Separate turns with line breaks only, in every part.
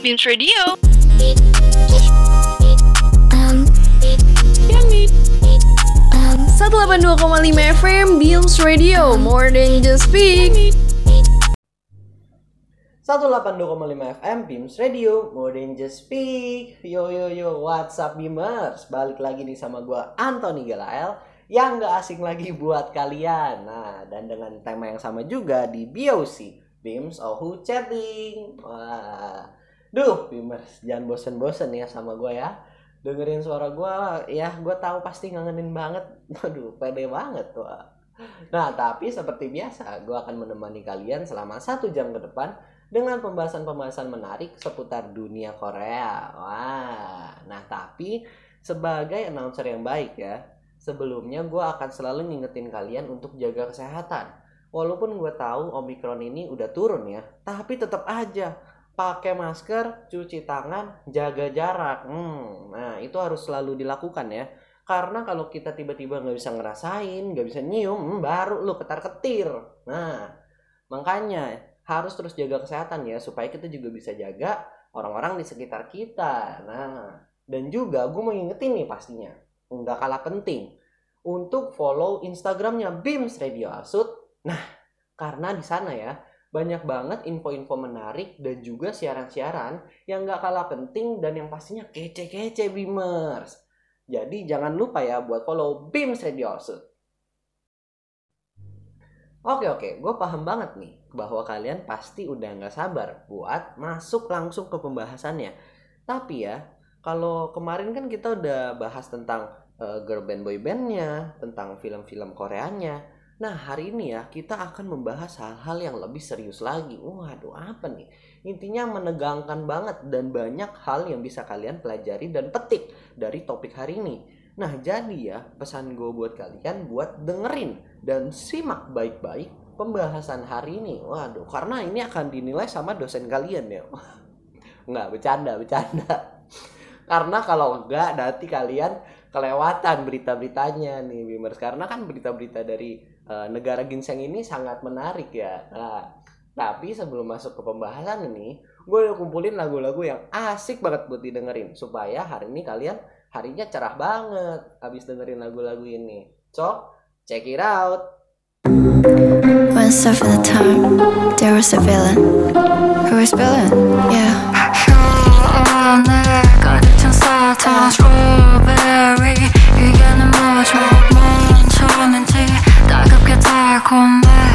Beams Radio.
Satu delapan dua koma lima FM Beams Radio, more than just speak.
182,5 FM Beams Radio. More than just speak. Yo yo yo What's up Beamers? Balik lagi nih sama gua Anthony Galael Yang gak asing lagi buat kalian. Nah dan dengan tema yang sama juga di BOC Beams Ohu Chatting. Wah Duh Beamers Jangan bosen-bosen ya sama gua ya Dengerin suara gua Ya gua tahu pasti ngangenin banget Waduh pede banget tuh Nah tapi seperti biasa Gua akan menemani kalian selama satu jam ke depan dengan pembahasan-pembahasan menarik seputar dunia Korea. Wah, nah tapi sebagai announcer yang baik ya, sebelumnya gue akan selalu ngingetin kalian untuk jaga kesehatan. Walaupun gue tahu Omikron ini udah turun ya, tapi tetap aja pakai masker, cuci tangan, jaga jarak. Hmm, nah itu harus selalu dilakukan ya. Karena kalau kita tiba-tiba nggak bisa ngerasain, nggak bisa nyium, hmm, baru lu ketar-ketir. Nah, makanya harus terus jaga kesehatan ya supaya kita juga bisa jaga orang-orang di sekitar kita. Nah, dan juga gue mau ingetin nih pastinya, nggak kalah penting untuk follow Instagramnya Beams Radio Asut. Nah, karena di sana ya banyak banget info-info menarik dan juga siaran-siaran yang nggak kalah penting dan yang pastinya kece-kece Beamers. Jadi jangan lupa ya buat follow Beams Radio Asut. Oke oke, gue paham banget nih bahwa kalian pasti udah nggak sabar buat masuk langsung ke pembahasannya. Tapi ya, kalau kemarin kan kita udah bahas tentang uh, girl band boy bandnya, tentang film-film Koreanya. Nah hari ini ya kita akan membahas hal-hal yang lebih serius lagi. Waduh apa nih? Intinya menegangkan banget dan banyak hal yang bisa kalian pelajari dan petik dari topik hari ini. Nah jadi ya pesan gue buat kalian buat dengerin dan simak baik-baik pembahasan hari ini. Waduh, karena ini akan dinilai sama dosen kalian ya. Nggak, bercanda, bercanda. Karena kalau enggak nanti kalian kelewatan berita-beritanya nih Bimers. Karena kan berita-berita dari uh, negara ginseng ini sangat menarik ya. Nah, tapi sebelum masuk ke pembahasan ini, gue udah kumpulin lagu-lagu yang asik banget buat didengerin. Supaya hari ini kalian harinya cerah banget habis dengerin lagu-lagu ini. So, check it out.
Once upon a time, there was a villain. Who was villain? Yeah. come back.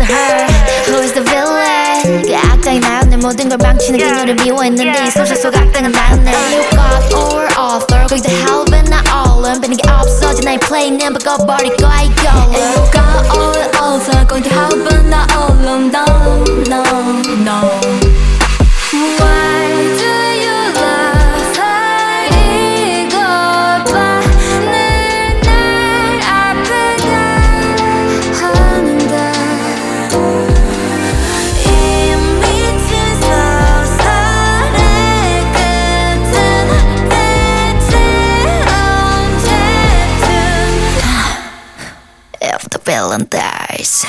as well cause of her. Who is the villain? 그 악당이 나요 내 모든 걸 망치는 그녀를 미워했는데 이 소설 속 악당은 나였네. You got over author 거기다 help은 나 얼른 빼는 게 없어진 나의 플레이는 바꿔버릴 거야 이걸로. And you got over author 거기다 help은 나 얼른 no no no. Valentine's.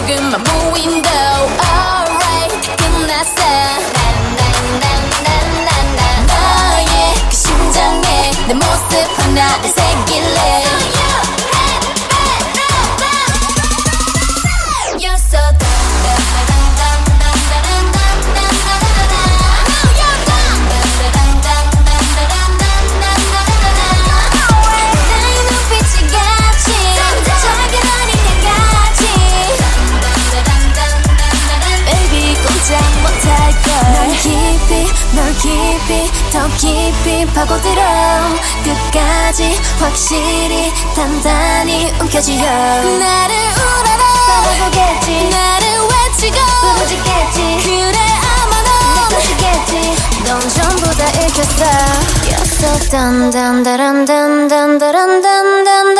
broken. My 더 깊이 파고들어 끝까지 확실히 단단히 움켜쥐어 나를 우러러 바라보겠지 나를 외치고 부르짖겠지 그래 아마 넌 느껴지겠지 넌 전부 다 읽혔어 You're so dun dun dun dun dun dun dun dun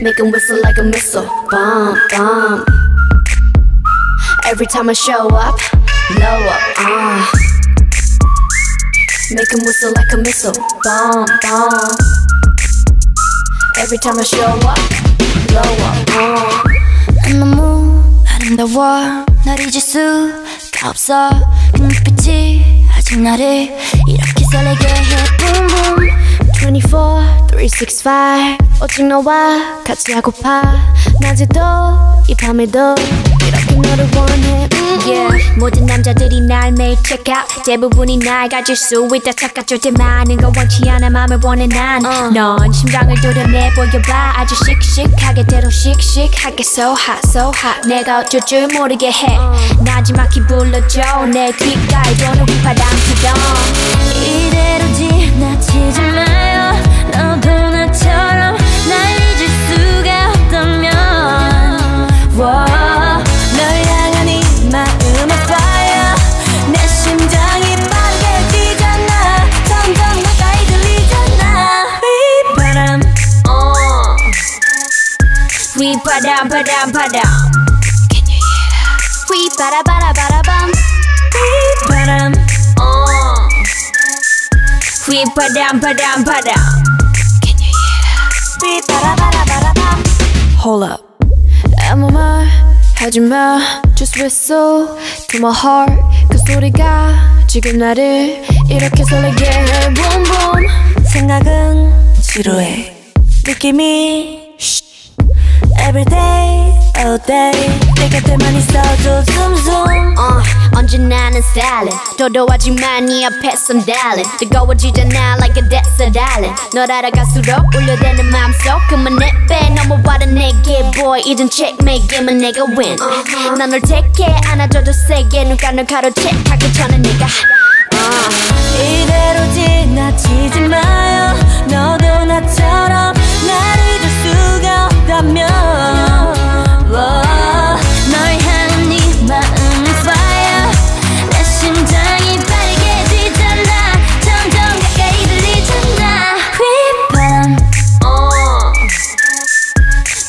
Make 'em whistle like a missile. Bomb, bomb. Every time I show up, blow up. Uh. Make 'em whistle like a missile. Bomb, bomb. Every time I show up, blow up. Uh.
너무 아름다워 널 잊을 수가 없어 그 눈빛이 아직 나를 이렇게 설레게 해 Boom boom
24, 365 오직 너와 같이 하고파 낮에도 이 밤에도 이렇게 너를 원해. 음.
Yeah, 모든 남자들이 날 매일 check out. 대부분이 날 가질 수 있다 착각할 때 많은 걸 원치 않아 맘을 원해 난넌 심장을 도려내 보여봐. 아주 씩씩하게 대로 씩씩하게 so hot so hot. 내가 어쩔 줄 모르게 해. 나지막히 불러줘. 내 귓가에 도는 휘파람 부동
이대로 지나치지 마 바람
바람 바람
휘바라바라바라밤 휘바람
휘바람 바람 바람
휘바라바라바라밤
Hold up. 아무 말 하지마. Just whistle to my heart. 그 소리가 지금 나를 이렇게 설레게. 해 Boom boom.
생각은 지루해. 느낌이 Everyday, all day. 내 곁에만 있어도 zoom
어, 언제나 는 stylin 도도하지만 네 앞에선 darling 뜨거워지잖아 like a desert island. 널 알아갈수록 울려대는 맘속 그만 내빼. 넘어와라 내게 boy 이젠 checkmate 게임은 내가 win. 난널 택해 안아줘도 세게 누가 널 가로채하기 전에 내가
이대로 지나치지 마요. 너도 나처럼 나를
한다면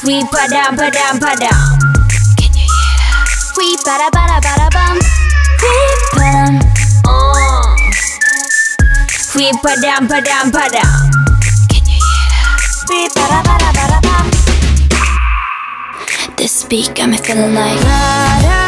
We padam padam padam. Can you hear that? We bada bada bada bum.
We padam. We We. Got me feeling like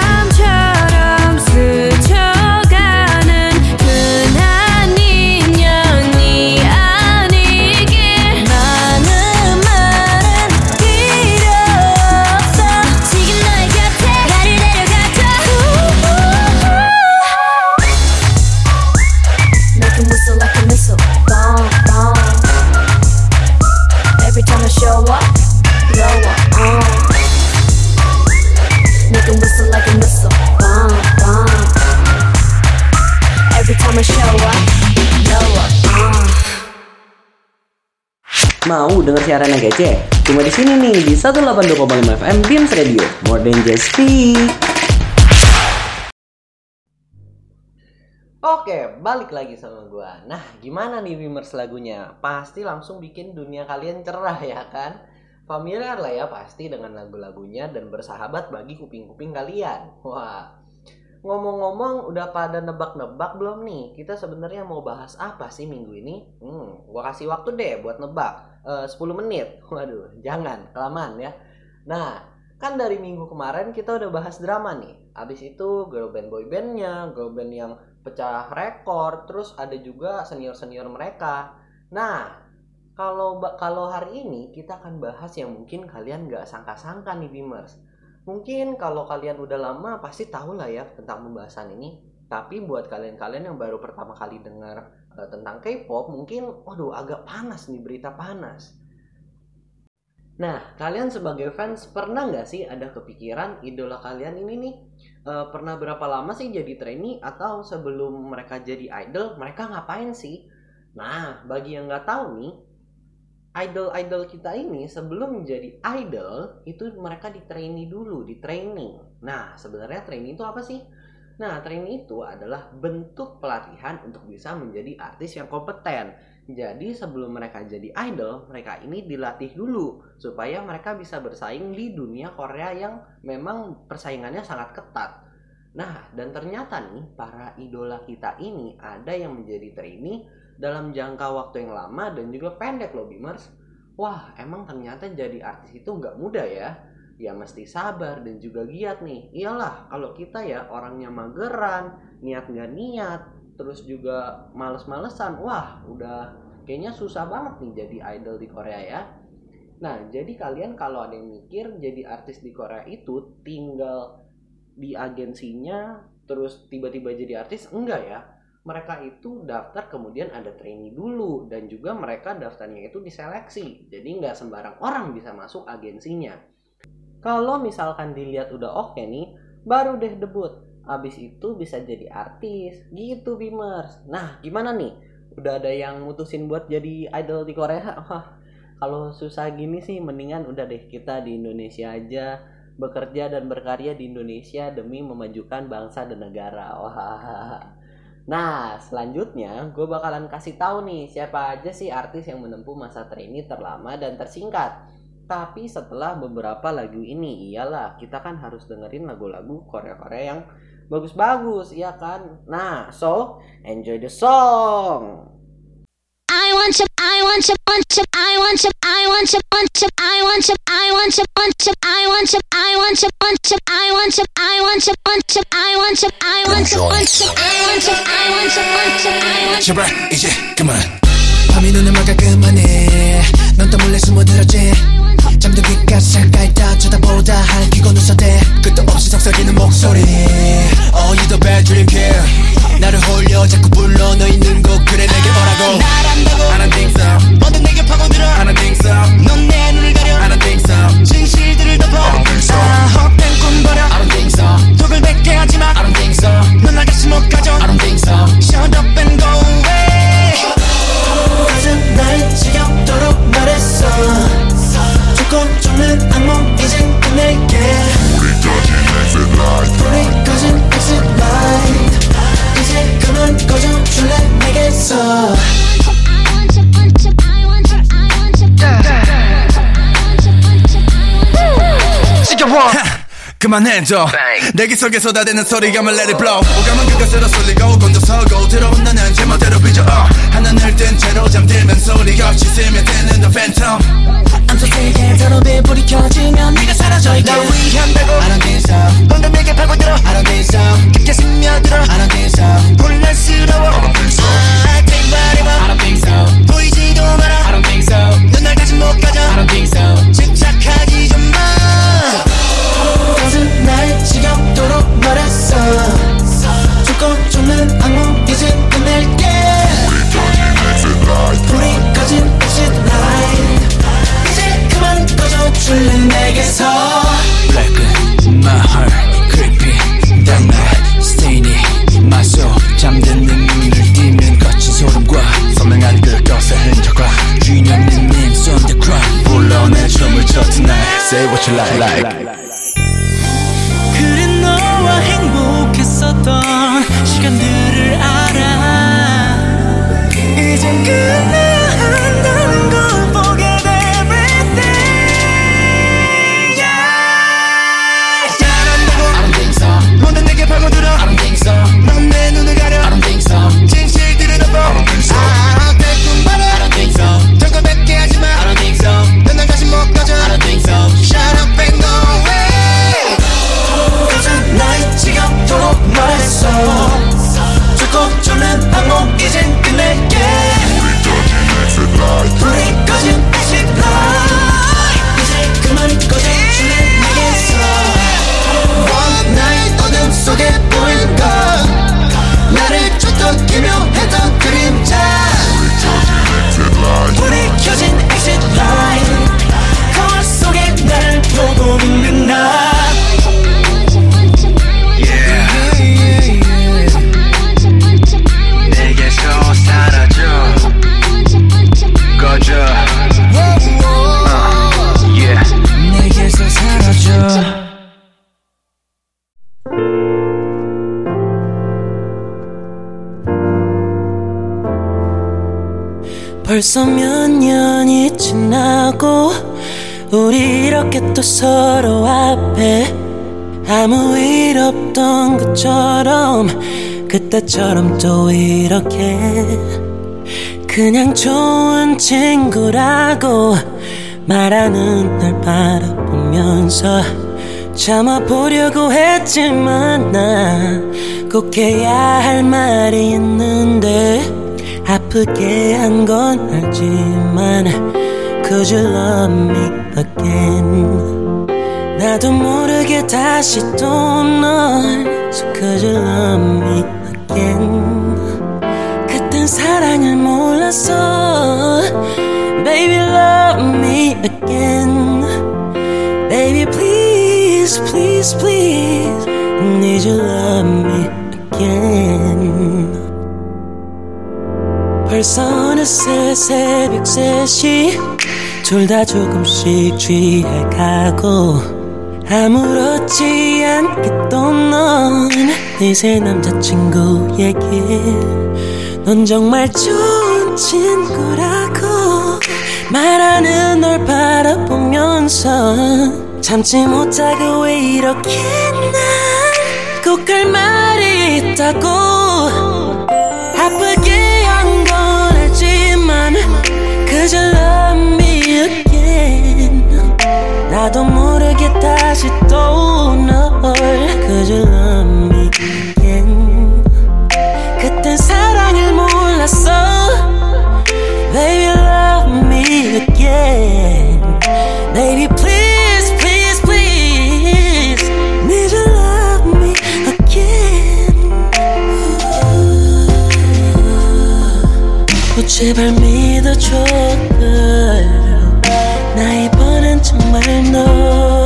siaran yang kece? Cuma di sini nih di 182,5 FM Beams Radio. More than just speak. Oke, balik lagi sama gua. Nah, gimana nih Beamers lagunya? Pasti langsung bikin dunia kalian cerah ya kan? Familiar lah ya pasti dengan lagu-lagunya dan bersahabat bagi kuping-kuping kalian. Wah, ngomong-ngomong udah pada nebak-nebak belum nih? Kita sebenarnya mau bahas apa sih minggu ini? Hmm, gua kasih waktu deh buat nebak. Eh, 10 menit. Waduh, jangan kelamaan ya. Nah, kan dari minggu kemarin kita udah bahas drama nih. Abis itu girl band boy bandnya, girl band yang pecah rekor, terus ada juga senior senior mereka. Nah, kalau kalau hari ini kita akan bahas yang mungkin kalian nggak sangka-sangka nih Beamers. Mungkin kalau kalian udah lama pasti tahu lah ya tentang pembahasan ini. Tapi buat kalian-kalian yang baru pertama kali dengar eh, tentang K-pop, mungkin waduh agak panas nih berita panas. Nah, kalian sebagai fans pernah nggak sih ada kepikiran idola kalian ini nih eh, pernah berapa lama sih jadi trainee atau sebelum mereka jadi idol mereka ngapain sih? Nah, bagi yang nggak tahu nih, idol-idol kita ini sebelum menjadi idol itu mereka di trainee dulu, di training. Nah, sebenarnya training itu apa sih? Nah, training itu adalah bentuk pelatihan untuk bisa menjadi artis yang kompeten. Jadi sebelum mereka jadi idol, mereka ini dilatih dulu supaya mereka bisa bersaing di dunia Korea yang memang persaingannya sangat ketat. Nah, dan ternyata nih para idola kita ini ada yang menjadi trainee dalam jangka waktu yang lama dan juga pendek loh Beamers. Wah, emang ternyata jadi artis itu nggak mudah ya. Ya mesti sabar dan juga giat nih. Iyalah, kalau kita ya orangnya mageran, niat nggak niat, terus juga males-malesan, wah udah kayaknya susah banget nih jadi idol di Korea ya. Nah, jadi kalian kalau ada yang mikir jadi artis di Korea itu tinggal di agensinya terus tiba-tiba jadi artis, enggak ya. Mereka itu daftar kemudian ada trainee dulu dan juga mereka daftarnya itu diseleksi. Jadi nggak sembarang orang bisa masuk agensinya. Kalau misalkan dilihat udah oke nih, baru deh debut. Abis itu bisa jadi artis, gitu Beamers. Nah, gimana nih? Udah ada yang mutusin buat jadi idol di Korea? Wah, kalau susah gini sih mendingan udah deh kita di Indonesia aja bekerja dan berkarya di Indonesia demi memajukan bangsa dan negara. Wah. Nah, selanjutnya gue bakalan kasih tahu nih siapa aja sih artis yang menempuh masa trainee terlama dan tersingkat. Tapi setelah beberapa lagu ini, iyalah kita kan harus dengerin lagu-lagu Korea-Korea yang bagus-bagus, iya kan? Nah, so enjoy the song.
I want you, I want you, want you, I want you, I want want you, I want you, I want you, want you, I want you, I want you, want you, I want you, I want you, want you, I want you, I want you, want you, I want you, I want you, want you, I want you.
제발 이제 그만 밤이 눈을 막아 그만해 넌또 몰래 숨어들었지 잠들기까지 잠깐 있다 쳐다보다 할기고 눈썹대 끝도 없이 속삭이는 목소리 Oh you the bad dream kid 나를 홀려 자꾸 불러 너 있는 곳 그래 내게 오라고 I don't think so 뭐든 내게 파고들어 I don't think so 넌내 Shut up and go away. 같은 날 지겹도록 말했어. 조건 좋는 악몽 이젠 끝낼게 우리 꺼진 exit light 꺼진 exit 이제 그만 꺼 줄래? 내게서 해줘 내기 속에 쏟아대는 소리감을 let it blow 오감은 그것으로 쏠리고 곤두서고 들어온 나는 제멋대로 삐져 uh. 하나늘 뜬 채로 잠들면 소리 없이 스며드는 the phantom
I'm so sick and 더럽게 불이 켜지면 네가 사라져 있게 날 위한다고 I don't think so 방금에게 파고들어 I don't think so 깊게 스며들어 I don't think so 혼란스러워 I don't think so I think body I don't think so
life. life.
벌써 몇 년이 지나고 우리 이렇게 또 서로 앞에 아무 일 없던 것처럼 그때처럼 또 이렇게 그냥 좋은 친구라고 말하는 날 바라보면서 참아보려고 했지만 나 꼭 해야 할 말이 있는데 아프게 한 건 알지만 Could you love me again 나도 모르게 다시 또 널 So could you love me again 그땐 사랑을 몰랐어 Baby love me again Baby please please please Need you love me again 벌써 어느새 새벽 3시. 둘다 조금씩 취해 가고 아무렇지 않게 또넌 이새 남자친구 얘기 넌 정말 좋은 친구라고 말하는 널 바라보면서 참지 못하고 왜 이렇게 난 꼭 할 말이 있다고 그저 love me again 나도 모르게 다시 또널 그저 love me again 그땐 사랑을 몰랐어 Baby love me again Baby please 제발 믿어줘 girl 나 이번엔 정말 널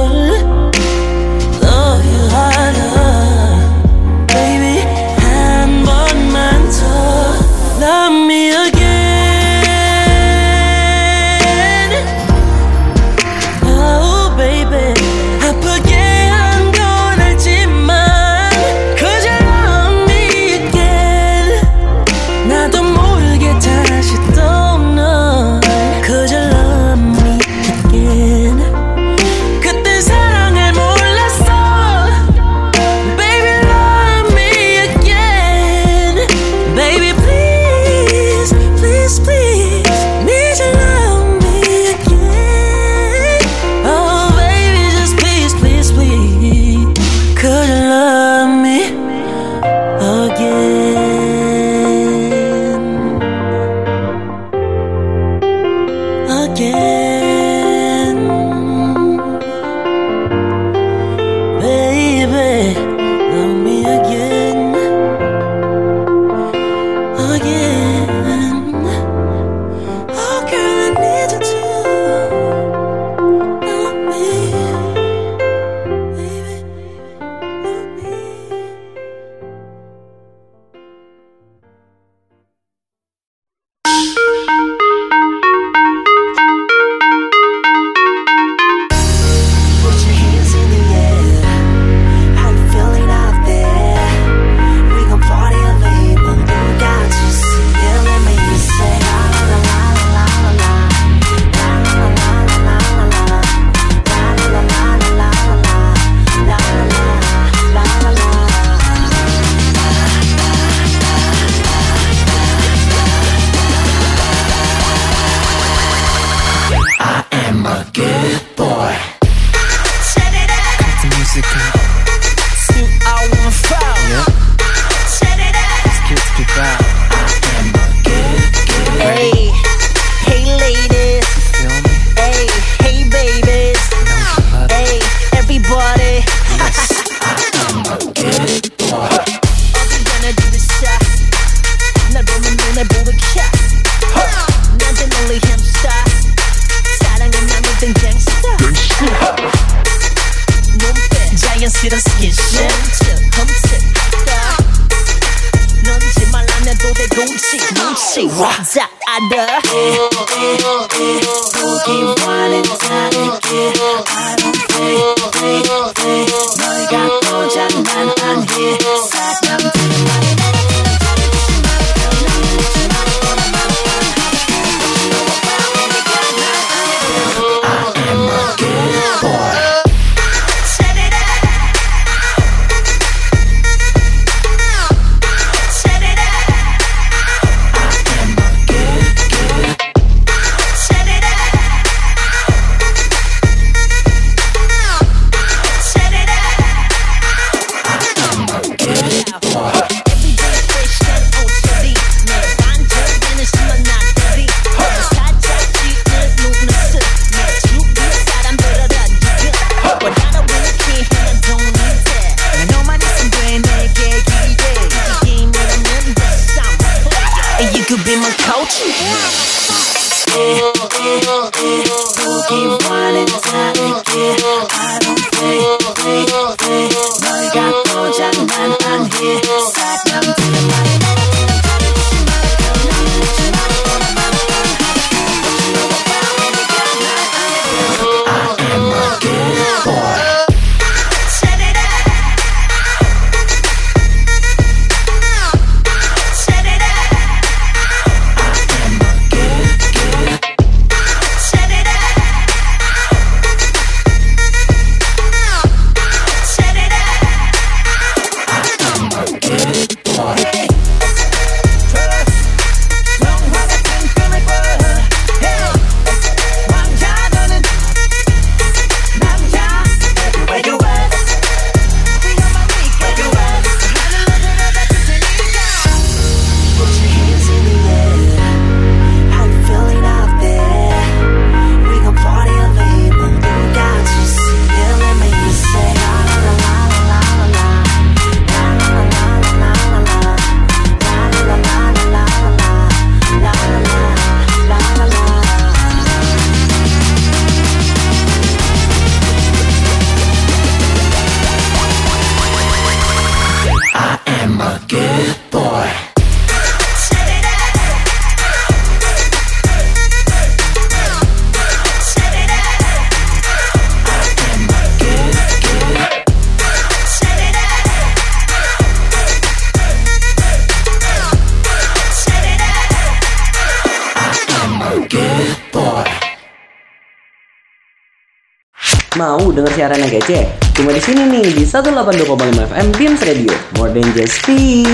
182,5 FM Beams Radio. More than just speak.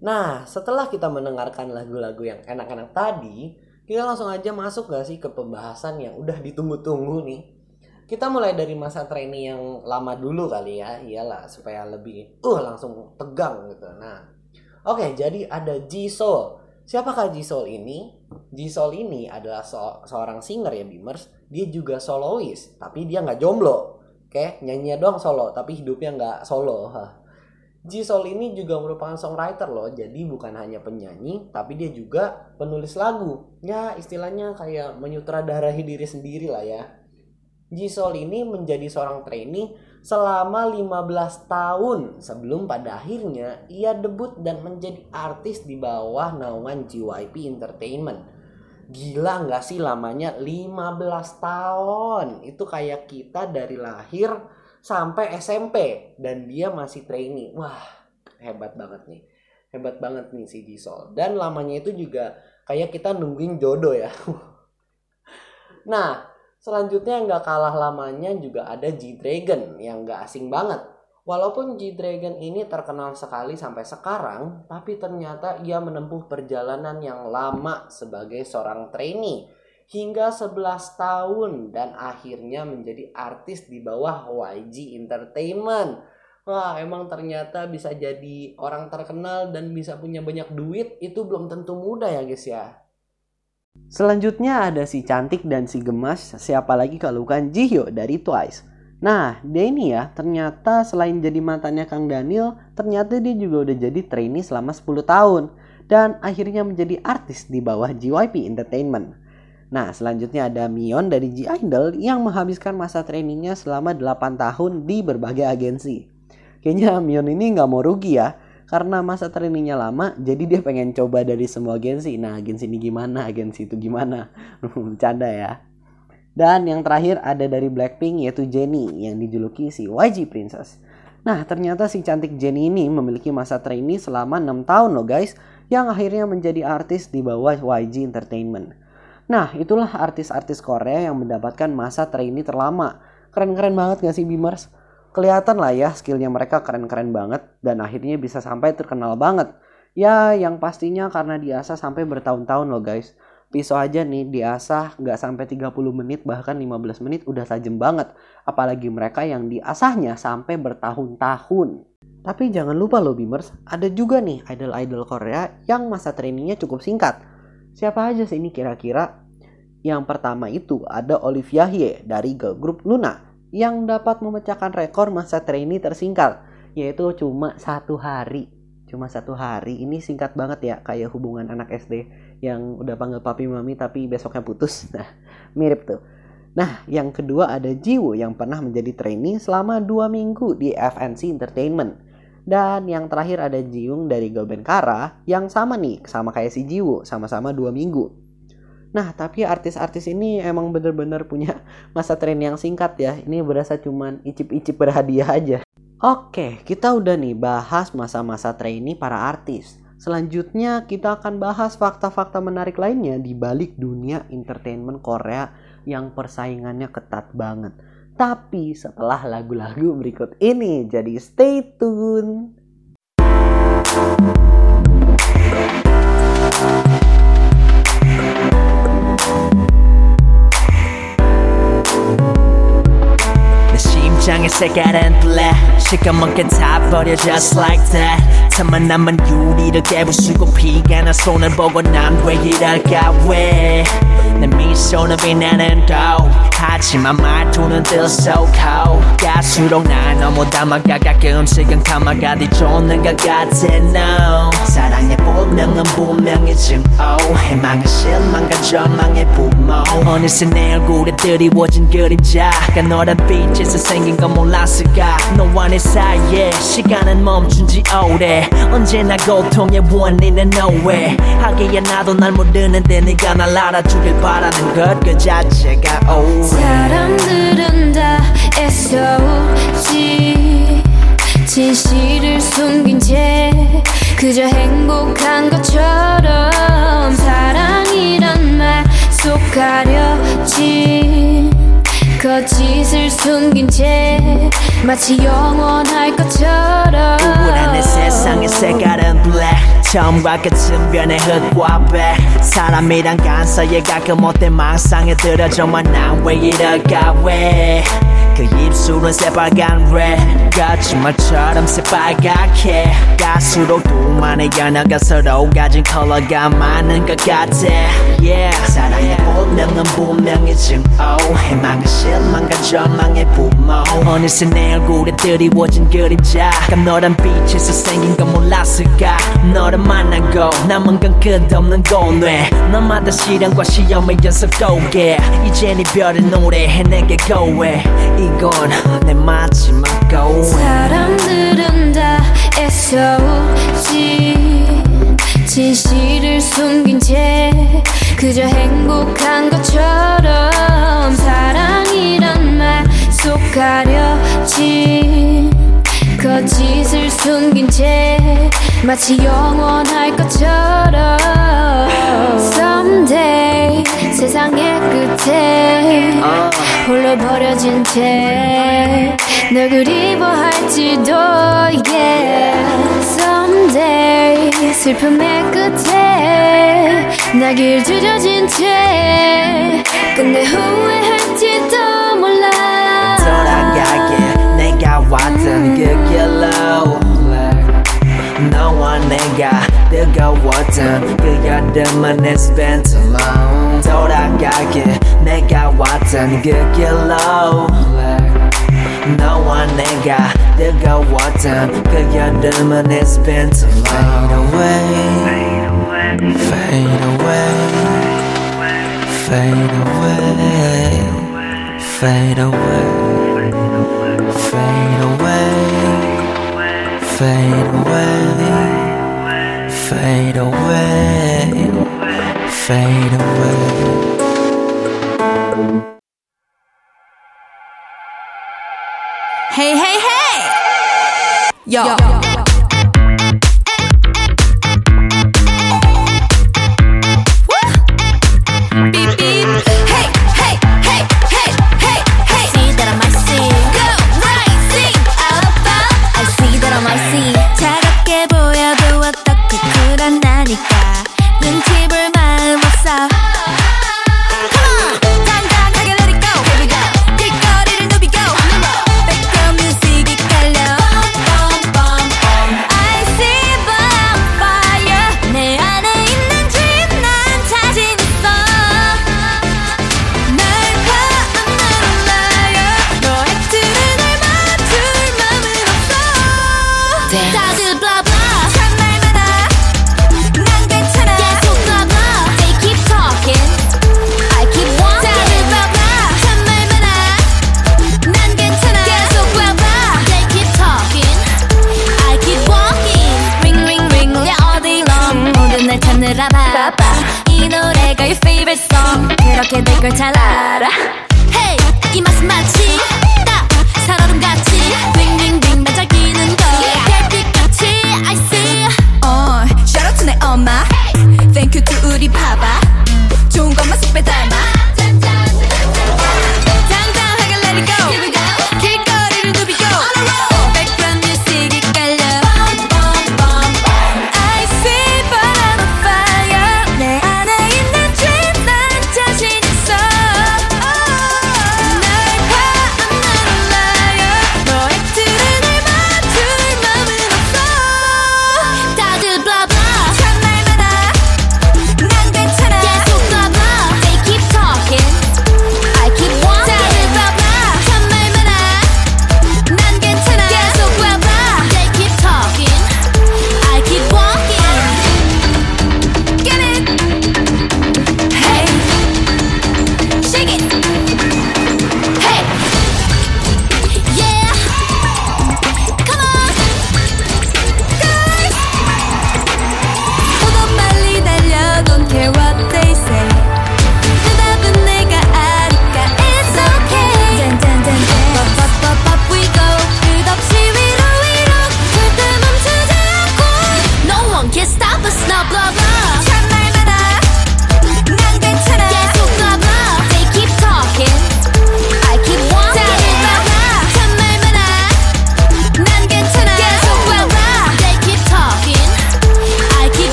Nah, setelah kita mendengarkan lagu-lagu yang enak-enak tadi, kita langsung aja masuk gak sih ke pembahasan yang udah ditunggu-tunggu nih. Kita mulai dari masa training yang lama dulu kali ya, iyalah supaya lebih uh langsung tegang gitu. Nah, oke jadi ada Jisoo. Siapakah Jisoo ini? Jisoo ini adalah so- seorang singer ya Beamers. Dia juga solois, tapi dia nggak jomblo. Oke, nyanyi doang solo, tapi hidupnya nggak solo. Hah. Jisoo ini juga merupakan songwriter loh, jadi bukan hanya penyanyi, tapi dia juga penulis lagu. Ya, istilahnya kayak menyutradarahi diri sendiri lah ya. Jisoo ini menjadi seorang trainee selama 15 tahun sebelum pada akhirnya ia debut dan menjadi artis di bawah naungan JYP Entertainment. Gila nggak sih lamanya 15 tahun? Itu kayak kita dari lahir sampai SMP dan dia masih trainee. Wah, hebat banget nih. Hebat banget nih si Jisoo. Dan lamanya itu juga kayak kita nungguin jodoh ya. nah, Selanjutnya nggak kalah lamanya juga ada G-Dragon yang nggak asing banget. Walaupun G-Dragon ini terkenal sekali sampai sekarang, tapi ternyata ia menempuh perjalanan yang lama sebagai seorang trainee hingga 11 tahun dan akhirnya menjadi artis di bawah YG Entertainment. Wah, emang ternyata bisa jadi orang terkenal dan bisa punya banyak duit itu belum tentu mudah ya guys ya. Selanjutnya ada si cantik dan si gemas, siapa lagi kalau bukan Jihyo dari Twice. Nah, dia ini ya, ternyata selain jadi mantannya Kang Daniel, ternyata dia juga udah jadi trainee selama 10 tahun. Dan akhirnya menjadi artis di bawah JYP Entertainment. Nah, selanjutnya ada Mion dari G-Idol yang menghabiskan masa trainingnya selama 8 tahun di berbagai agensi. Kayaknya Mion ini nggak mau rugi ya, karena masa trainingnya lama jadi dia pengen coba dari semua agensi nah agensi ini gimana? Agensi itu gimana? Bercanda ya. Dan yang terakhir ada dari Blackpink yaitu Jennie yang dijuluki si YG Princess. Nah ternyata si cantik Jennie ini memiliki masa trainee selama 6 tahun loh guys yang akhirnya menjadi artis di bawah YG Entertainment. Nah itulah artis-artis Korea yang mendapatkan masa trainee terlama. Keren-keren banget gak sih Beamers kelihatan lah ya skillnya mereka keren-keren banget dan akhirnya bisa sampai terkenal banget. Ya yang pastinya karena diasah sampai bertahun-tahun loh guys. Pisau aja nih diasah nggak sampai 30 menit bahkan 15 menit udah tajam banget. Apalagi mereka yang diasahnya sampai bertahun-tahun. Tapi jangan lupa loh Beamers, ada juga nih idol-idol Korea yang masa trainingnya cukup singkat. Siapa aja sih ini kira-kira? Yang pertama itu ada Olivia Hye dari girl group Luna yang dapat memecahkan rekor masa trainee tersingkat yaitu cuma satu hari. Cuma satu hari. Ini singkat banget ya kayak hubungan anak SD yang udah panggil papi mami tapi besoknya putus. Nah mirip tuh. Nah yang kedua ada Jiwoo yang pernah menjadi trainee selama dua minggu di FNC Entertainment. Dan yang terakhir ada Jiung dari band Kara yang sama nih sama kayak si Jiwoo sama-sama dua minggu Nah, tapi artis-artis ini emang bener-bener punya masa tren yang singkat ya. Ini berasa cuman icip-icip berhadiah aja. Oke, kita udah nih bahas masa-masa trainee para artis. Selanjutnya kita akan bahas fakta-fakta menarik lainnya di balik dunia entertainment Korea yang persaingannya ketat banget. Tapi setelah lagu-lagu berikut ini, jadi stay tune.
심장의 색깔은 black 시커멓게 타버려 just like that 틈만 남은 유리를 깨부수고 피가 난 손을 보고 난왜 이럴까 왜내 미소는 빛나는 고 하지만 말투는 들썩하고 갈수록 날 너무 담아가 가끔씩은 감아가 뒤쫓는 것 같아 no 사랑의 본명은 분명히 증오. 희망은 실망과 절망의 부모. 어느새 내 얼굴에 드리워진 그림자가 너란 빛에서 생긴 건 몰랐을까? 너와 내 사이에 시간은 멈춘 지 오래 언제나 고통의 원인은 nowhere. 하기야 나도 날 모르는데 네가 날 알아주길 바라는 것 그 자체가 oh.
사람들은 다 애써오지 진실을 숨긴 채 그저 행복한 것처럼 사랑이란 말 속 가려진 거짓을 숨긴 채 마치 영원할 것처럼.
우울한 내 세상의 색깔은 black. 처음과 끝은 변해 흙과 백 사람이란 간사에 가끔 못된 망상에 들어 정말 난왜 이럴까 왜 그 입술은 새빨간 red 거짓말처럼 새빨갛게. 갈수록 둘만의 연어가 서로 가진 컬러가 많은 것 같아. Yeah. 사랑의 본명은 분명히 증오 희망은 실망과 절망의 부모. 어느새 내 얼굴에 드리워진 그림자가 너란 빛에서 생긴 건 몰랐을까? 너를 만나고 남은 건 끝없는 고뇌. 너마다 시련과 시험의 연속 도개 이젠 이별의 노래해 내게 고해 이건 내 마지막 고해.
사람들은 다 애써오지. 진실을 숨긴 채 그저 행복한 것처럼 사랑이란 말 속 가려진 거짓을 숨긴 채 마치 영원할 것처럼 Someday 세상의 끝에 홀로 버려진 채 널 그리워할지도 yeah. Someday 슬픔의 끝에 나길 줄여진 채 끝내 후회할지도 몰라.
돌아가게 내가 왔던 그 길로 너와 내가 뜨거웠던 그 여름은 it's been too long 돌아가게 내가 왔던 그 길로 너와 내가 뜨거웠던 그 여름은 it's been too long Fade away Fade away Fade away Fade away Fade away
fade away, fade away, fade away.
Hey, hey, hey! Yo. Yo.
Yo.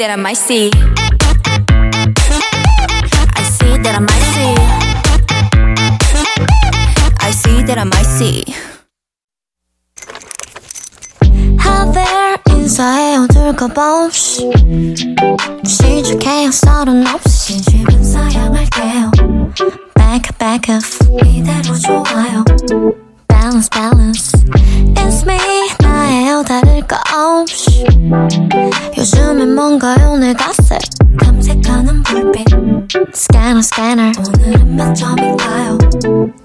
that I might see. I see that I might see.
I see that I might see.
하벨 인사에 어둘까봐 없이 시작해요 서른 없이 지금 사양할게요 Back back up 이대로 좋아요 Balance balance It's me 나예요 that 거 없이 요즘에 뭔가요? 내 가슴 탐색하는 불빛. 스캐너 스캐너. 오늘은 몇 점인가요?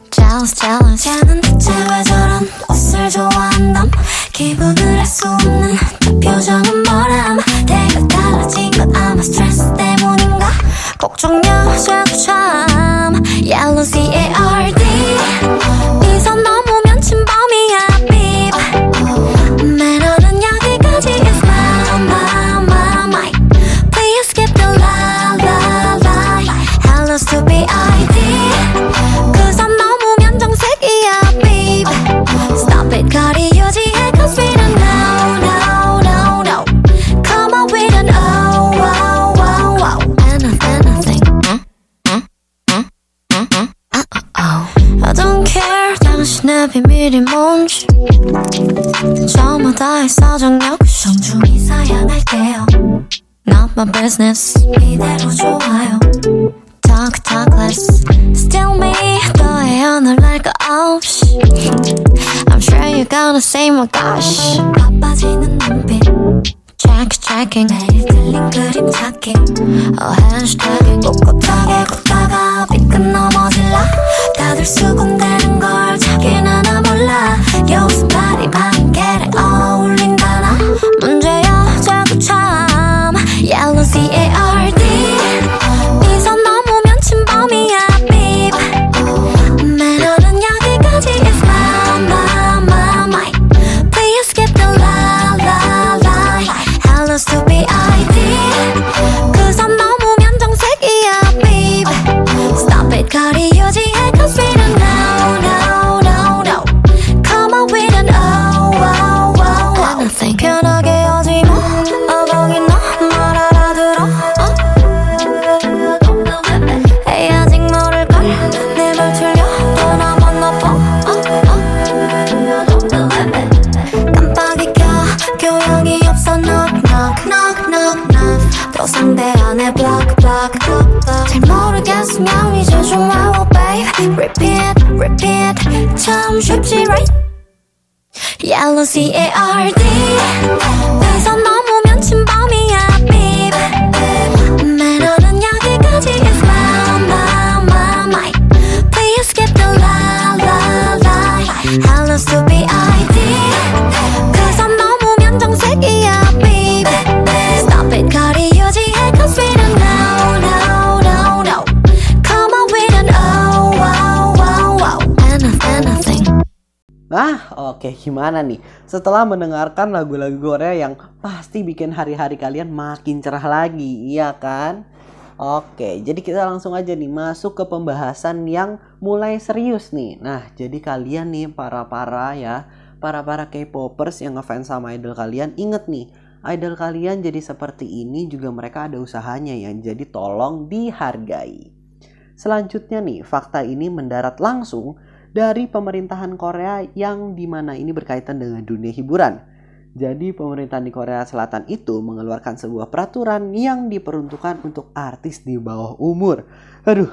Jealous jealous. 쟤는 대체 왜 저런 옷을 좋아한담? 기분을 알 수 없는 저 표정은 뭐람 내가 달라진 건 아마 스트레스 때문인가? 걱정여 쇠고참. Yellow C-A-R-D 이선 너 뭔지. 저마다의 정중히 사양할게요. Not my business. 이대로 좋아요. Talk talk less. Still me. 너의 오늘 날거 9시 I'm sure you're gonna say oh my gosh. 바빠지는 눈빛. Check checking. 매일 틀린 그림 찾기. Oh hashtag
꼭 넘어질라. 다들 수군대는 걸 자기는 하나 몰라. 여기서 발이 반개를 어울린다
gimana nih? Setelah mendengarkan lagu-lagu Korea yang pasti bikin hari-hari kalian makin cerah lagi, iya kan? Oke, jadi kita langsung aja nih masuk ke pembahasan yang mulai serius nih. Nah, jadi kalian nih para-para ya, para-para K-popers yang ngefans sama idol kalian, inget nih, idol kalian jadi seperti ini juga mereka ada usahanya ya, jadi tolong dihargai. Selanjutnya nih, fakta ini mendarat langsung dari pemerintahan Korea yang di mana ini berkaitan dengan dunia hiburan. Jadi pemerintahan di Korea Selatan itu mengeluarkan sebuah peraturan yang diperuntukkan untuk artis di bawah umur. Aduh,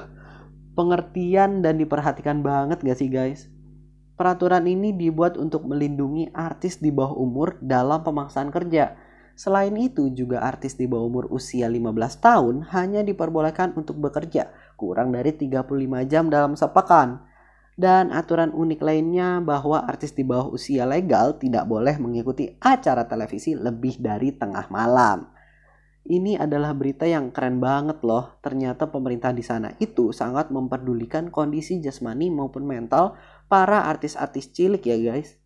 pengertian dan diperhatikan banget gak sih guys? Peraturan ini dibuat untuk melindungi artis di bawah umur dalam pemaksaan kerja. Selain itu juga artis di bawah umur usia 15 tahun hanya diperbolehkan untuk bekerja kurang dari 35 jam dalam sepekan. Dan aturan unik lainnya bahwa artis di bawah usia legal tidak boleh mengikuti acara televisi lebih dari tengah malam. Ini adalah berita yang keren banget loh. Ternyata pemerintah di sana itu sangat memperdulikan kondisi jasmani maupun mental para artis-artis cilik ya guys.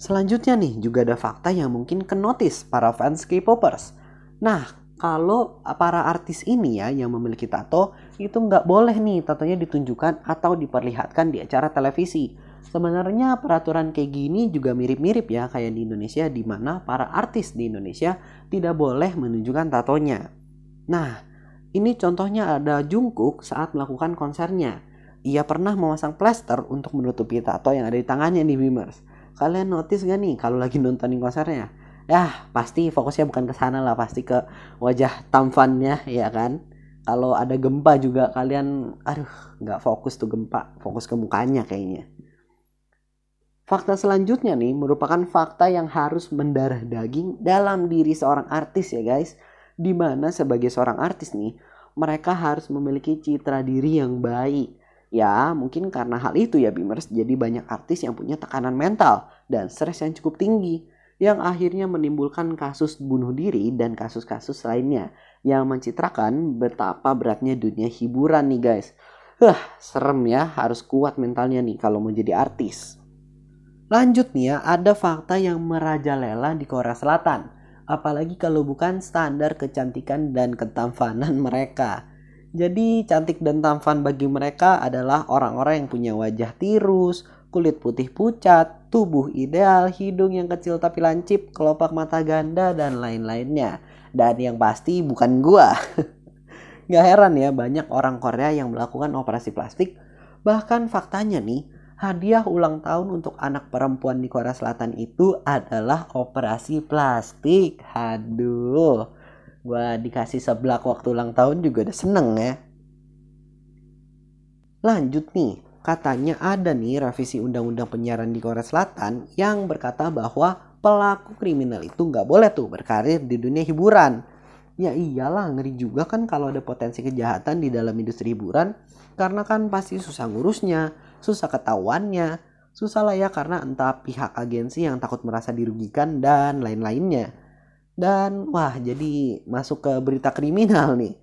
Selanjutnya nih juga ada fakta yang mungkin kenotis para fans K-popers. Nah, kalau para artis ini ya yang memiliki tato itu nggak boleh nih tatonya ditunjukkan atau diperlihatkan di acara televisi. Sebenarnya peraturan kayak gini juga mirip-mirip ya kayak di Indonesia di mana para artis di Indonesia tidak boleh menunjukkan tatonya. Nah, ini contohnya ada Jungkook saat melakukan konsernya. Ia pernah memasang plester untuk menutupi tato yang ada di tangannya di Beamers. Kalian notice gak nih kalau lagi nontonin konsernya? Ya pasti fokusnya bukan ke sana lah, pasti ke wajah tampannya ya kan. Kalau ada gempa juga kalian, aduh nggak fokus tuh gempa, fokus ke mukanya kayaknya. Fakta selanjutnya nih merupakan fakta yang harus mendarah daging dalam diri seorang artis ya guys. Di mana sebagai seorang artis nih, mereka harus memiliki citra diri yang baik. Ya mungkin karena hal itu ya Bimers, jadi banyak artis yang punya tekanan mental dan stres yang cukup tinggi. Yang akhirnya menimbulkan kasus bunuh diri dan kasus-kasus lainnya. Yang mencitrakan betapa beratnya dunia hiburan nih guys. Huh, serem ya, harus kuat mentalnya nih kalau mau jadi artis. Lanjut nih ya, ada fakta yang merajalela di Korea Selatan. Apalagi kalau bukan standar kecantikan dan ketampanan mereka. Jadi cantik dan tampan bagi mereka adalah orang-orang yang punya wajah tirus, kulit putih pucat, tubuh ideal, hidung yang kecil tapi lancip, kelopak mata ganda, dan lain-lainnya. Dan yang pasti bukan gua. Gak heran ya banyak orang Korea yang melakukan operasi plastik. Bahkan faktanya nih, hadiah ulang tahun untuk anak perempuan di Korea Selatan itu adalah operasi plastik. Aduh, gua dikasih seblak waktu ulang tahun juga udah seneng ya. Lanjut nih, katanya ada nih revisi undang-undang penyiaran di Korea Selatan yang berkata bahwa pelaku kriminal itu nggak boleh tuh berkarir di dunia hiburan. Ya iyalah ngeri juga kan kalau ada potensi kejahatan di dalam industri hiburan karena kan pasti susah ngurusnya, susah ketahuannya, susah lah ya karena entah pihak agensi yang takut merasa dirugikan dan lain-lainnya. Dan wah jadi masuk ke berita kriminal nih.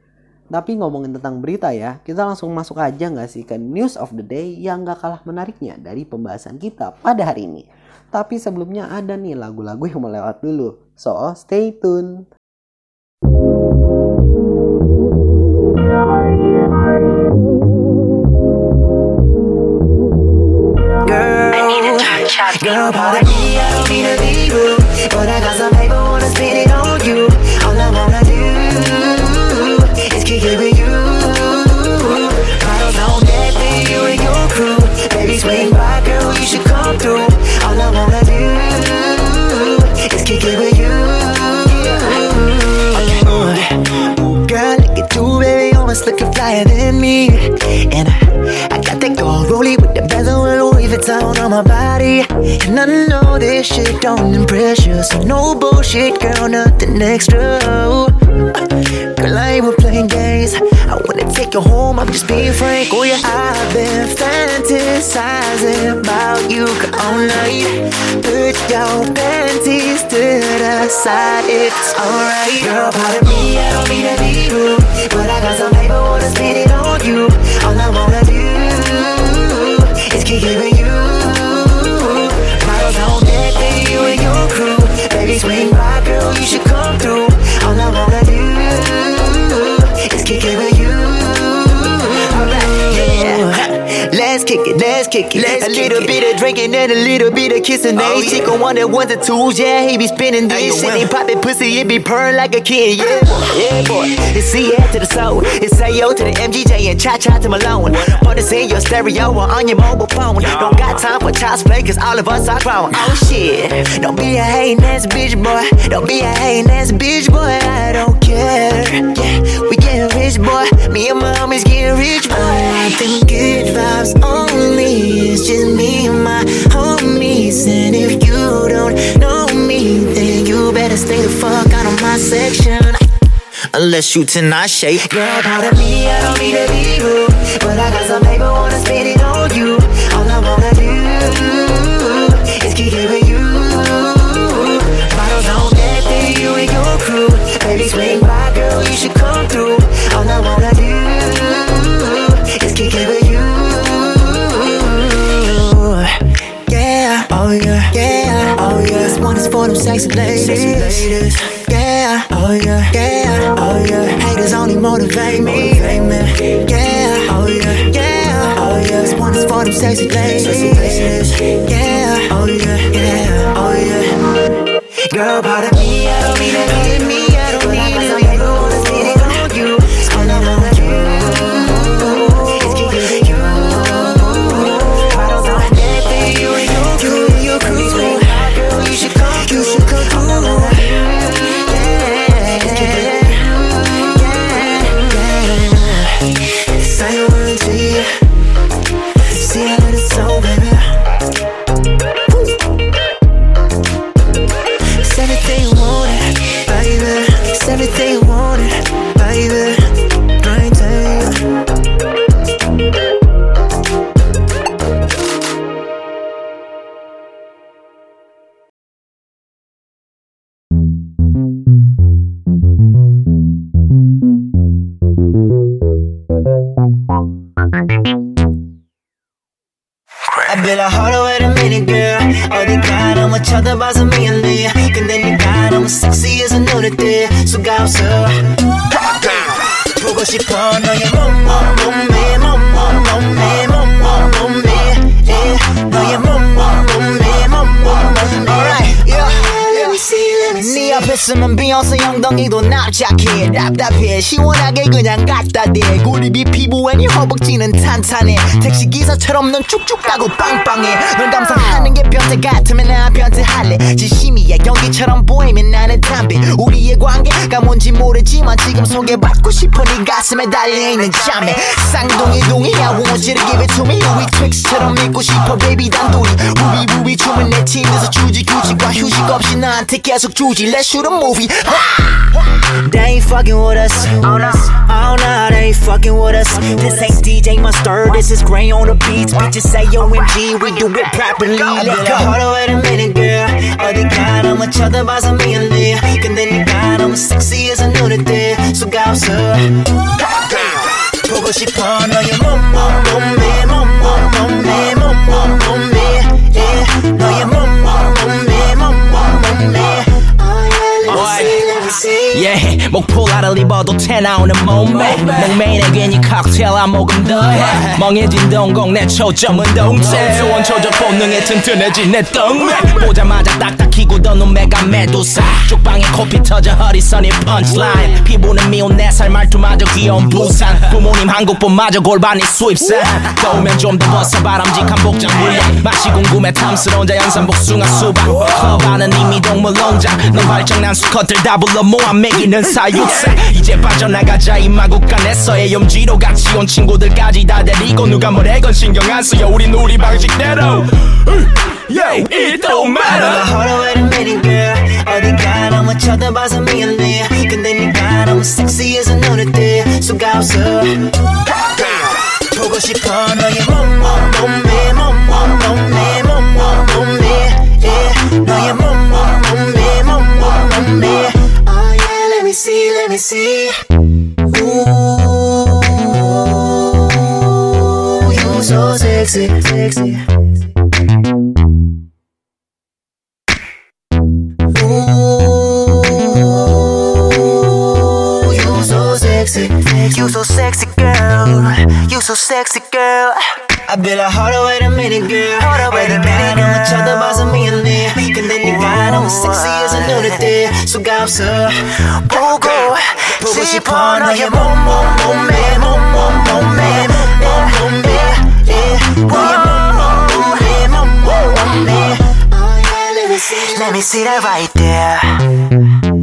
Tapi ngomongin tentang berita ya, kita langsung masuk aja nggak sih ke news of the day yang gak kalah menariknya dari pembahasan kita pada hari ini. Tapi sebelumnya ada nih lagu-lagu yang mau lewat dulu. So, stay tune.
Girl, almost looking flyer than me. And I, I got that gold rollie with the bezel Louis Vuitton on my body And I know this shit don't impress you. So no bullshit, girl, nothing extra. Girl, I ain't with playing games. I wanna take you home, I'm just being frank. Oh yeah, I've been fantasizing about you all night. Put your panties to the side it's alright. Girl, pardon me, I don't mean to be rude But I got some paper, wanna spit it on you. All I wanna do can't even you kick it, let's kick it. a little bit of drinking and a little bit of kissing. Oh, yeah. Chick on one and ones and twos, yeah, he be spinning this shit. He poppin' pussy, it be purring like a kid, yeah, yeah, boy. It's CA to the soul, it's AO to the MGJ and Cha Cha to Malone. Put this in your stereo or on your mobile phone. Don't got time for child's play, cause all of us are grown. Oh shit, don't be a hating ass bitch, boy. Don't be a hating ass bitch, boy. I don't care. Yeah, we getting rich, boy. Me and my homies getting rich, boy. I them good vibes only. It's just me and my homies. And if you don't know me, then you better stay the fuck out of my section. Unless you tonight shape. Girl, pardon me, I don't mean to be rude. But I got some paper, wanna spit it on you. Sexy ladies. Yeah, oh yeah, yeah, oh yeah. Haters only motivate me. Yeah, oh yeah, yeah, oh yeah. This one is for them sexy ladies. Yeah, oh yeah, yeah, oh yeah. Girl, pardon me, I don't mean to hit me, 넌 쭉쭉 가고 빵빵해. 널 감상하는 게 변태 같으면 나 변태할래. 진심이야 연기처럼 보이면 나는 잠비 우리의 관계가 뭔지 모르지만 지금 소개받고 싶어 네 가슴에 달려있는 잠에 쌍둥이 동이야 want you to give it to me 우리 트릭스처럼 믿고 싶어 baby 단둘이 우비부비 춤을 내 침대에서 주지 규칙과 휴식 없이 나한테 계속 주지 Let's shoot a movie They ain't fucking with us Oh no, oh no, they ain't fucking with us This ain't DJ Mustard, this is Gray on the beats Bitches say OMG, we do it properly Let's go Hold on, wait a minute girl 어디가 너무 쳐다봐서 미안해 근데 네가 너무 섹시해 서 눈에 띄 수가 없어 보고 싶어 너의 몸몸 몸매 몸몸 몸매 몸몸 몸매 yeah. 너의 몸몸 몸매 몸몸 몸매 Oh yeah, let me see, let me see
yeah, 목폴라를 입어도 태 나오는 몸매. 목매인에 괜히 칵테일 한 모금 더해 멍해진 동공 내 초점은 동체. 원초적 본능에 튼튼해진 내 똥매. 보자마자 딱딱히 굳어 눈매가 메두사. 쪽방에 코피 터져 허리선이 펀치라인 피부는 미운 네살 말투마저 귀여운 부산. 부모님 한국분마저 골반이 수입산 더우면 좀 더 벗어 바람직한 복장 물량 맛이 궁금해 탐스러운 자연산 복숭아 수박. 커바는 이미 동물 농장. 넌 발정난 수컷들 다 불러 모아 먹이는 사육사 이제 빠져나가자 이 마국간에서의 염지로 같이 온 친구들까지 다 데리고 누가 뭐래건 신경 안 쓰여. 우린 우리 방식대로. Yo, it don't matter.
Hold on, wait a minute, girl. 어디가 너무 쳐다봐서 미안해. 근데 네가 너무 섹시해서 눈에 띄 수가 없어. 보고 싶어 너의 몸 몸 몸매 몸몸 몸매 몸몸 me see, let me see. Ooh, you so sexy, sexy. you so sexy girl, you so sexy girl. I be like, hold on, wait a minute, girl. Hold on, wait a minute, girl. 너무 쳐다봐서 미안해. 근데 네가 너무 섹시해서 눈에 띄 수가 없어. 보고 보고 싶어 너의 몸몸 몸매 몸몸 몸매 몸몸 몸매 yeah. 너의 몸몸 몸매 몸몸 몸매 Oh yeah, let me see, let me see that right there.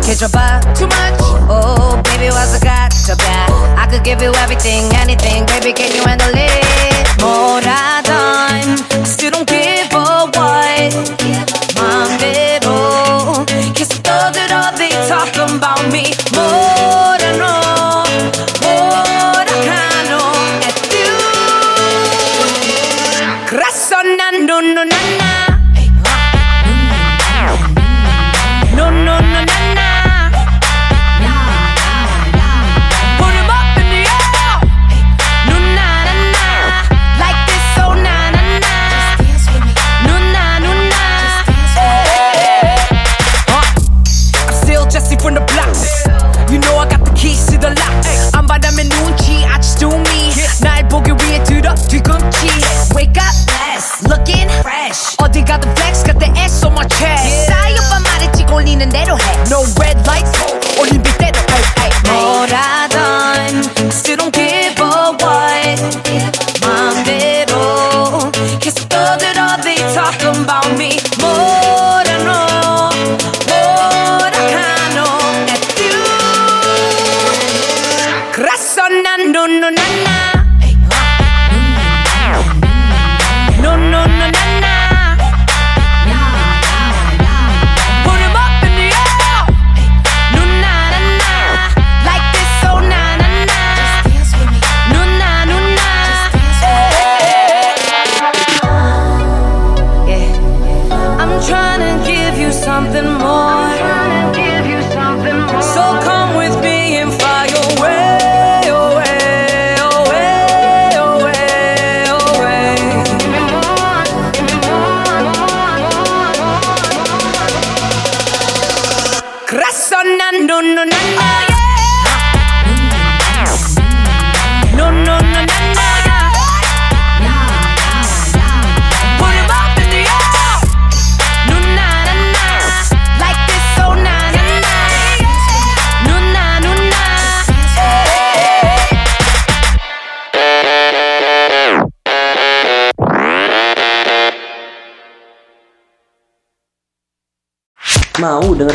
원한다면 솔직해져봐 Too much Oh baby 와서 가져봐 I could give you everything anything Baby can you handle it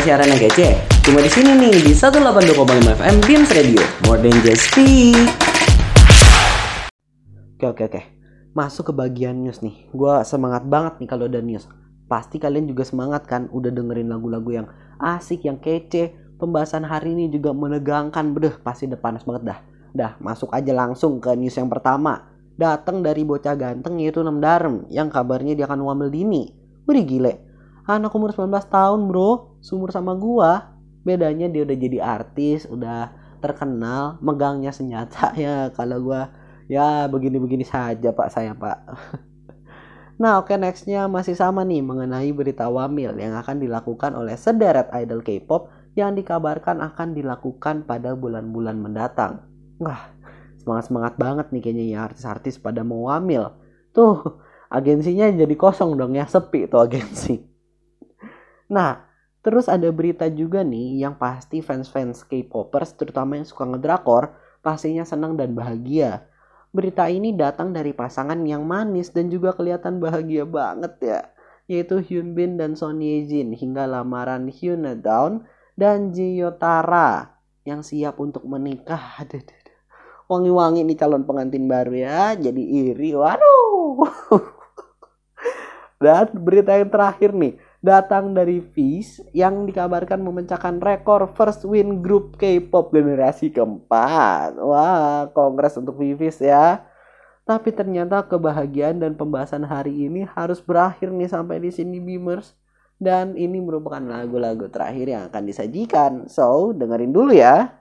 Siaran yang kece? Cuma di sini nih di 182,5 FM Beams Radio. More than just speak. Oke oke oke. Masuk ke bagian news nih. Gua semangat banget nih kalau ada news. Pasti kalian juga semangat kan udah dengerin lagu-lagu yang asik, yang kece. Pembahasan hari ini juga menegangkan. Bedeh, pasti udah panas banget dah. Dah, masuk aja langsung ke news yang pertama. Datang dari bocah ganteng yaitu Nem Darem yang kabarnya dia akan wamil dini. Wih gile. Anak umur 19 tahun bro, sumur sama gua. Bedanya dia udah jadi artis, udah terkenal, megangnya senjata ya kalau gua ya begini-begini saja pak saya pak. Nah oke nextnya masih sama nih mengenai berita wamil yang akan dilakukan oleh sederet idol K-pop yang dikabarkan akan dilakukan pada bulan-bulan mendatang. Wah semangat-semangat banget nih kayaknya ya artis-artis pada mau wamil. Tuh agensinya jadi kosong dong ya sepi tuh agensi. Nah terus ada berita juga nih yang pasti fans-fans K-popers terutama yang suka ngedrakor pastinya senang dan bahagia. Berita ini datang dari pasangan yang manis dan juga kelihatan bahagia banget ya, yaitu Hyun Bin dan Son Ye Jin hingga lamaran Hyun Down dan Ji Tara yang siap untuk menikah. Wangi-wangi nih calon pengantin baru ya, jadi iri. Waduh. Dan berita yang terakhir nih, datang dari Fish yang dikabarkan memecahkan rekor first win grup K-pop generasi keempat. Wah, kongres untuk Vivis ya. Tapi ternyata kebahagiaan dan pembahasan hari ini harus berakhir nih sampai di sini Beamers. Dan ini merupakan lagu-lagu terakhir yang akan disajikan. So, dengerin dulu ya.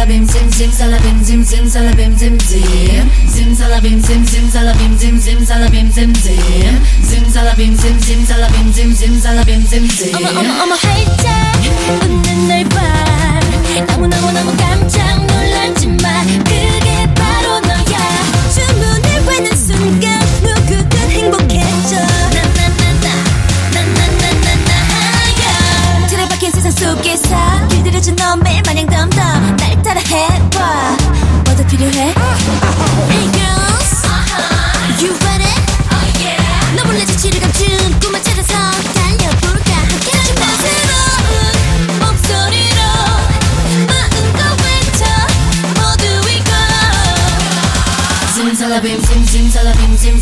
Zimzalabim zim zimzalabim zim zimzalabim zim zim Zimzalabim zim zimzalabim zim zimzalabim zim zim Zimzalabim zim zimzalabim zim zimzalabim zim zim
어머 어머 어머 활짝 웃는 널봐 너무너무너무 깜짝 놀랐지만 길들여진 너 매일 마냥 덤덤 날 따라 해봐 뭐더 필요해?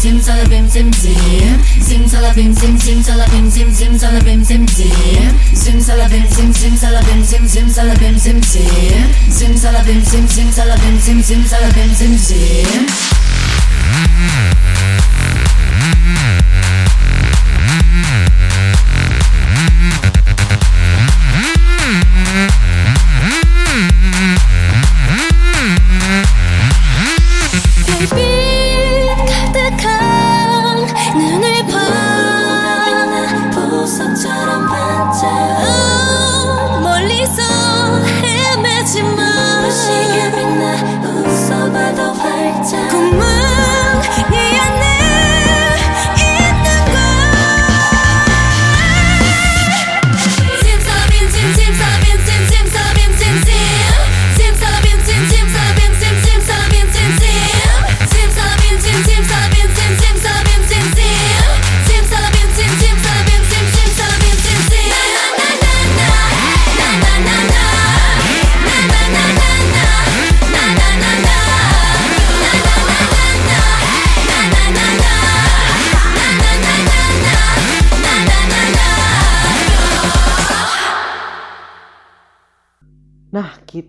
zim salabim sim sim zim salabim sim sim salabim zim zim salabim sim zim zim salabim sim zim salabim sim sim salabim zim zim
zim salabim zim zim salabim zim zim salabim zim zim
Mm-hmm.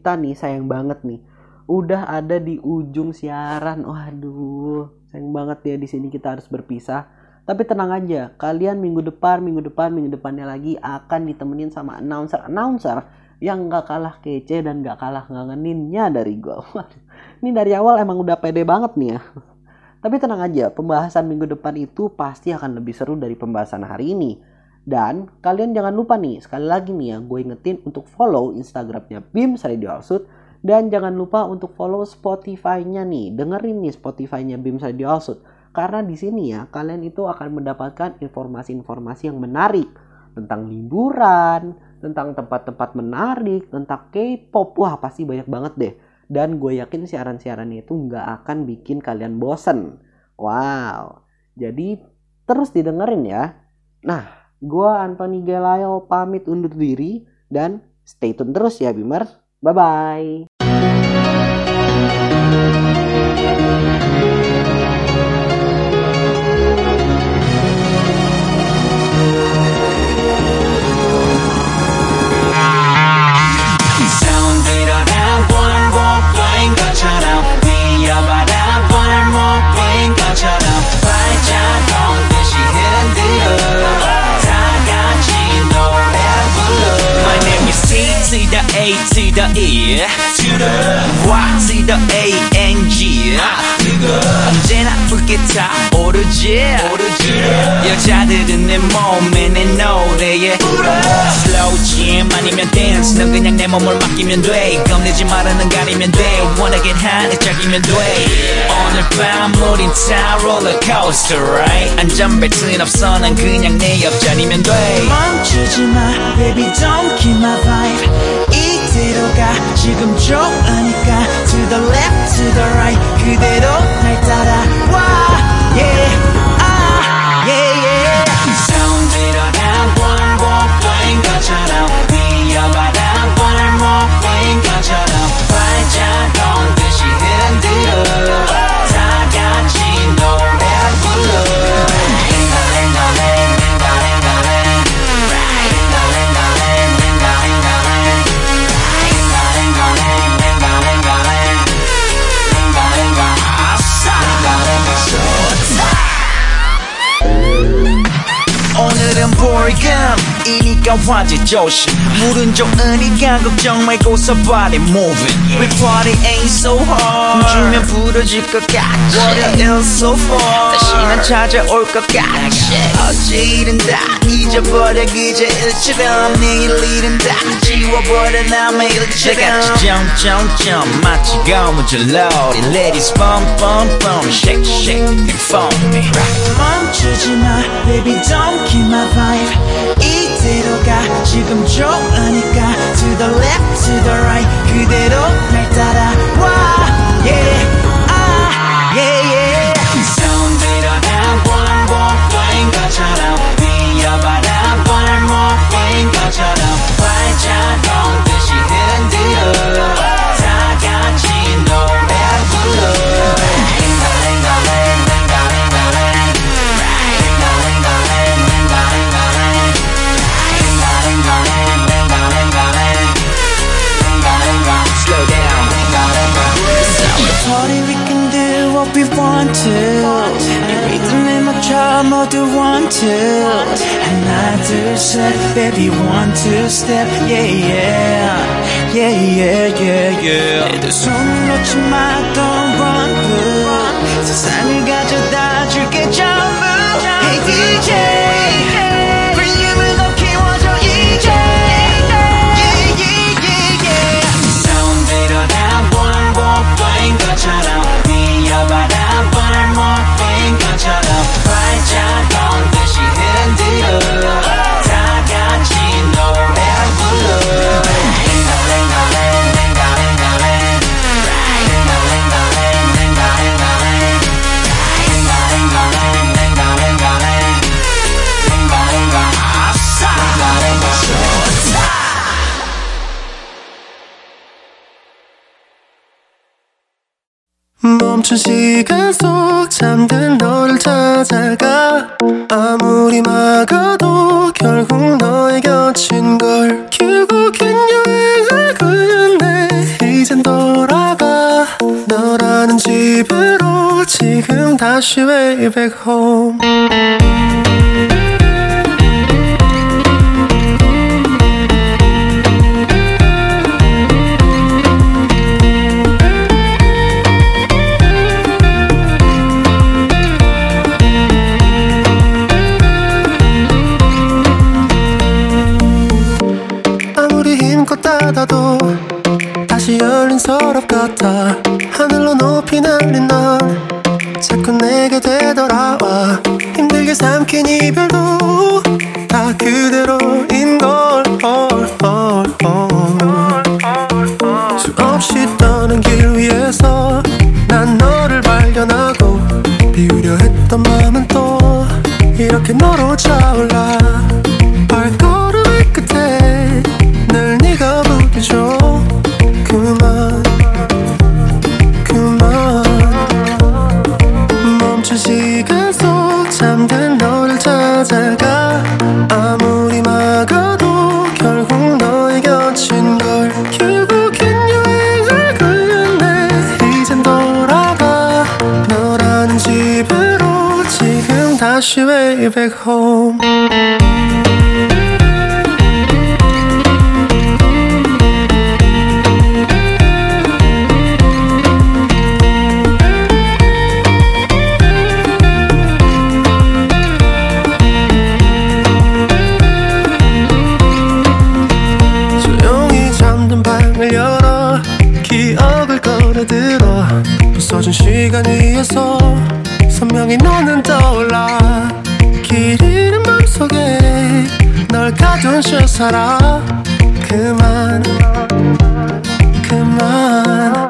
Kita nih sayang banget nih. Udah ada di ujung siaran. Waduh, sayang banget ya di sini kita harus berpisah. Tapi tenang aja, kalian minggu depan, minggu depan, minggu depannya lagi akan ditemenin sama announcer-announcer yang gak kalah kece dan gak kalah ngangeninnya dari gue. Ini dari awal emang udah pede banget nih ya. Tapi tenang aja, pembahasan minggu depan itu pasti akan lebih seru dari pembahasan hari ini. Dan kalian jangan lupa nih, sekali lagi nih ya, gue ingetin untuk follow Instagramnya Bims Radio Alsut. Dan jangan lupa untuk follow Spotify-nya nih. Dengerin nih Spotify-nya Bims Radio Alsut. Karena di sini ya, kalian itu akan mendapatkan informasi-informasi yang menarik. Tentang liburan, tentang tempat-tempat menarik, tentang K-pop. Wah, pasti banyak banget deh. Dan gue yakin siaran-siarannya itu nggak akan bikin kalian bosen. Wow. Jadi terus didengerin ya. Nah, Gua Anthony Gelayo pamit undur diri dan stay tune terus ya Bimers. Bye bye.
A to the E to the Y to the A N G 언제나 붉게 타오르지 여자들은 내 몸에 내 노래에 Slow jam 아니면 dance 넌 그냥 내 몸을 맡기면 돼 겁내지 말아는 가리면 돼 Wanna get high 짝이면 돼 오늘 밤 우린 타 롤러코스터 right 안전벨트는 없어 난 그냥 내 옆자리면 돼
멈추지 마 baby don't kill my vibe 이대로 가 지금 좋으니까 to the left to the right 그대로 날 따라와 화제 조심 물은 좋으니까 걱정 말고 so body moving We party ain't so hard 주면 부러질 것 같지 What else so far 다시는 찾아올 것 같지 어제 일은 다 잊어버려 그저 일처럼 내일 일은 다 지워버려 나 매일처럼 점점점 마치 고무줄 loading Ladies bum bum bum shake shake and phone me 멈추지 마 baby don't kill my vibe 이대로 가 지금 좋으니까 To the left to the right 그대로 날 따라와 Yeah want to. 리듬에 맞춰 모두 want to. 하나 둘셋 baby one two step yeah yeah yeah yeah yeah yeah. 내 손을 놓지 마 don't run run. 세상을 가져다 줄게 전부. Hey DJ.
멈춘 시간 속 잠든 너를 찾아가. 아무리 막아도 결국 너의 곁인 걸 결국엔 여행을 끝내 이젠 돌아가. 너라는 집으로 지금 다시 way back home 서로 차올라. 채 살아. 그만 그만.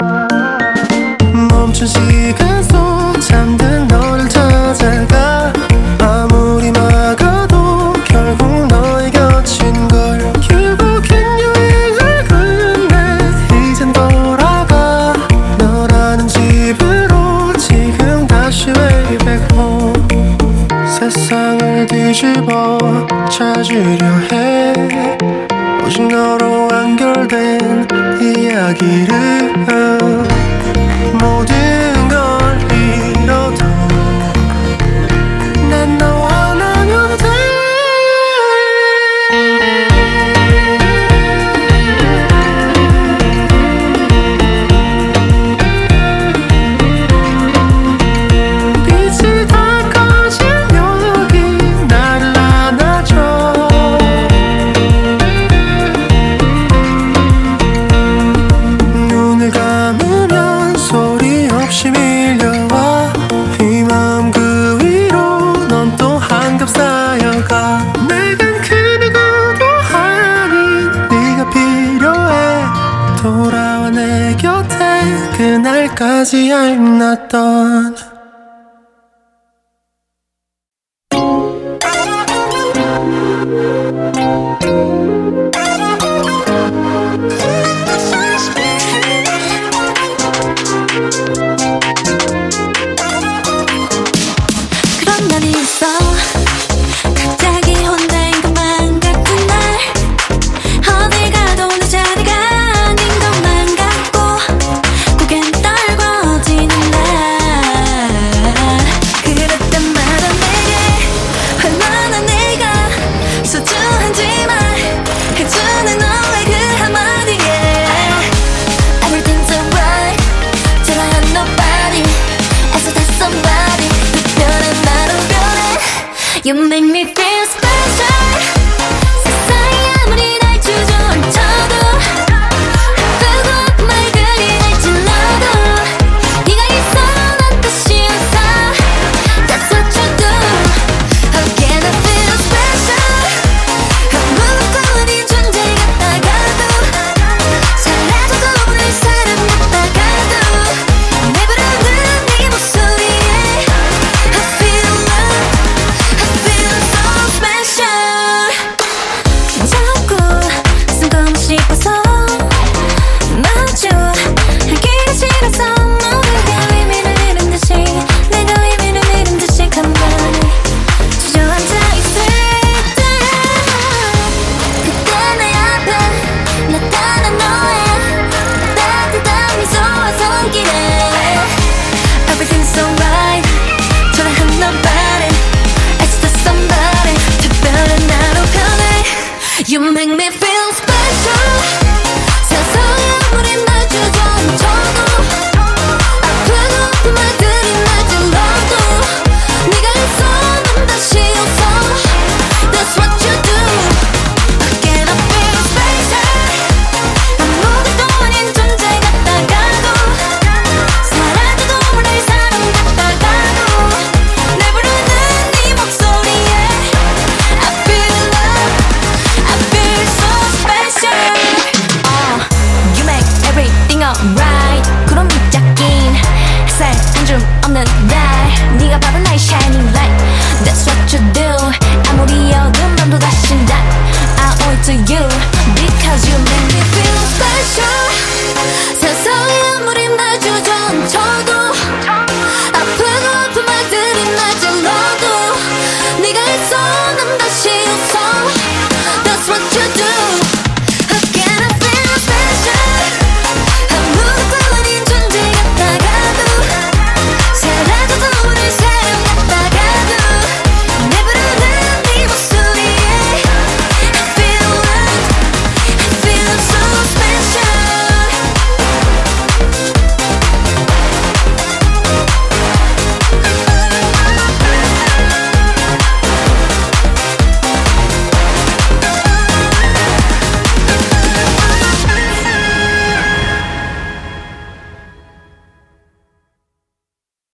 멈춘 시간 속 잠든 너를 찾아가. 아무리 막아도 결국 너의 곁인 걸 결국엔 여행을 끝내 이젠 돌아가. 너라는 집으로 지금 다시 way back home. 세상을 뒤집어 찾으려 해
限る。